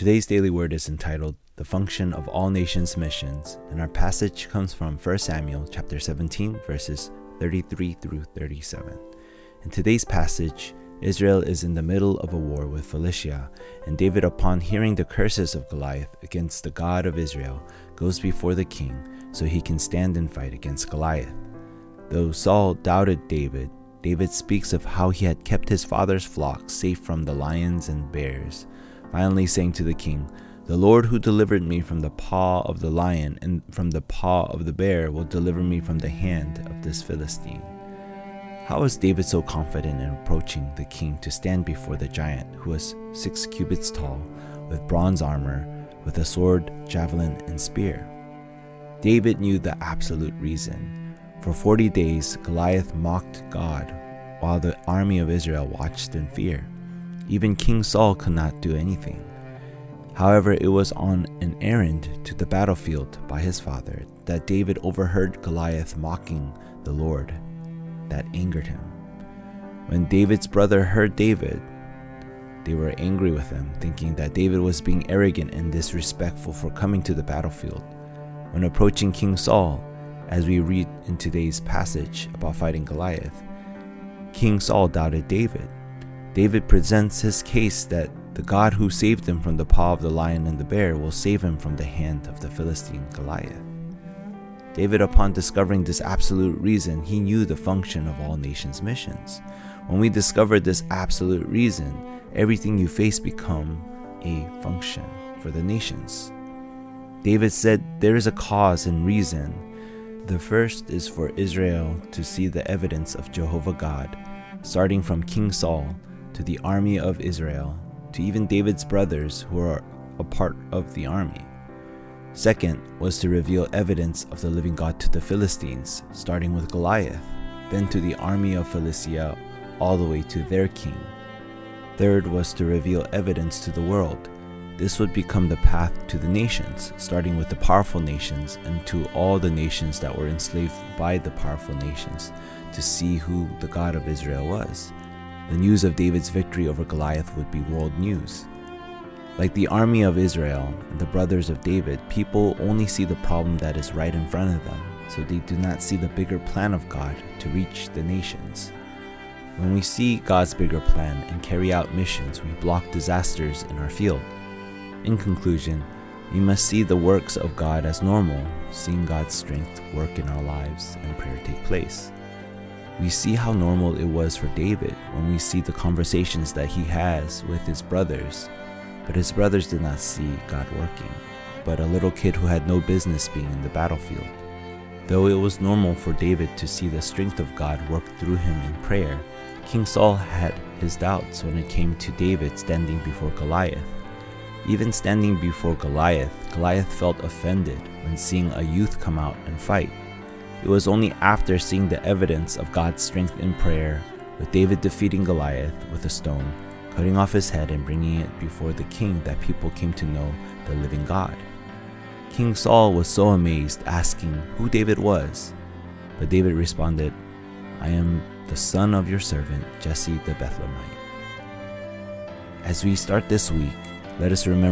Today's daily word is entitled The Function of All Nations Missions, and our passage comes from 1 Samuel chapter 17 verses 33 through 37. In today's passage, Israel is in the middle of a war with Philistia, and David, upon hearing the curses of Goliath against the God of Israel, goes before the king so he can stand and fight against Goliath. Though Saul doubted David, David speaks of how he had kept his father's flock safe from the lions and bears finally saying to the king, The Lord who delivered me from the paw of the lion and from the paw of the bear will deliver me from the hand of this Philistine. How was David so confident in approaching the king to stand before the giant who was six cubits tall, with bronze armor, with a sword, javelin, and spear? David knew the absolute reason. For forty days, Goliath mocked God, while the army of Israel watched in fear. Even King Saul could not do anything. However, it was on an errand to the battlefield by his father that David overheard Goliath mocking the Lord. That angered him. When David's brother heard David, they were angry with him, thinking that David was being arrogant and disrespectful for coming to the battlefield. When approaching King Saul, as we read in today's passage about fighting Goliath, King Saul doubted David David presents his case that the God who saved him from the paw of the lion and the bear will save him from the hand of the Philistine Goliath. David, upon discovering this absolute reason, he knew the function of all nations' missions. When we discover this absolute reason, everything you face become a function for the nations. David said there is a cause and reason. The first is for Israel to see the evidence of Jehovah God, starting from King Saul to the army of Israel, to even David's brothers who are a part of the army. Second was to reveal evidence of the living God to the Philistines, starting with Goliath, then to the army of Philistia, all the way to their king. Third was to reveal evidence to the world. This would become the path to the nations, starting with the powerful nations and to all the nations that were enslaved by the powerful nations, to see who the God of Israel was. The news of David's victory over Goliath would be world news. Like the army of Israel and the brothers of David, people only see the problem that is right in front of them, so they do not see the bigger plan of God to reach the nations. When we see God's bigger plan and carry out missions, we block disasters in our field. In conclusion, we must see the works of God as normal, seeing God's strength work in our lives and prayer take place we see how normal it was for David when we see the conversations that he has with his brothers. But his brothers did not see God working, but a little kid who had no business being in the battlefield. Though it was normal for David to see the strength of God work through him in prayer, King Saul had his doubts when it came to David standing before Goliath. Even standing before Goliath, Goliath felt offended when seeing a youth come out and fight. It was only after seeing the evidence of God's strength in prayer, with David defeating Goliath with a stone, cutting off his head and bringing it before the king, that people came to know the living God. King Saul was so amazed, asking who David was. But David responded, I am the son of your servant, Jesse the Bethlehemite. As we start this week, let us remember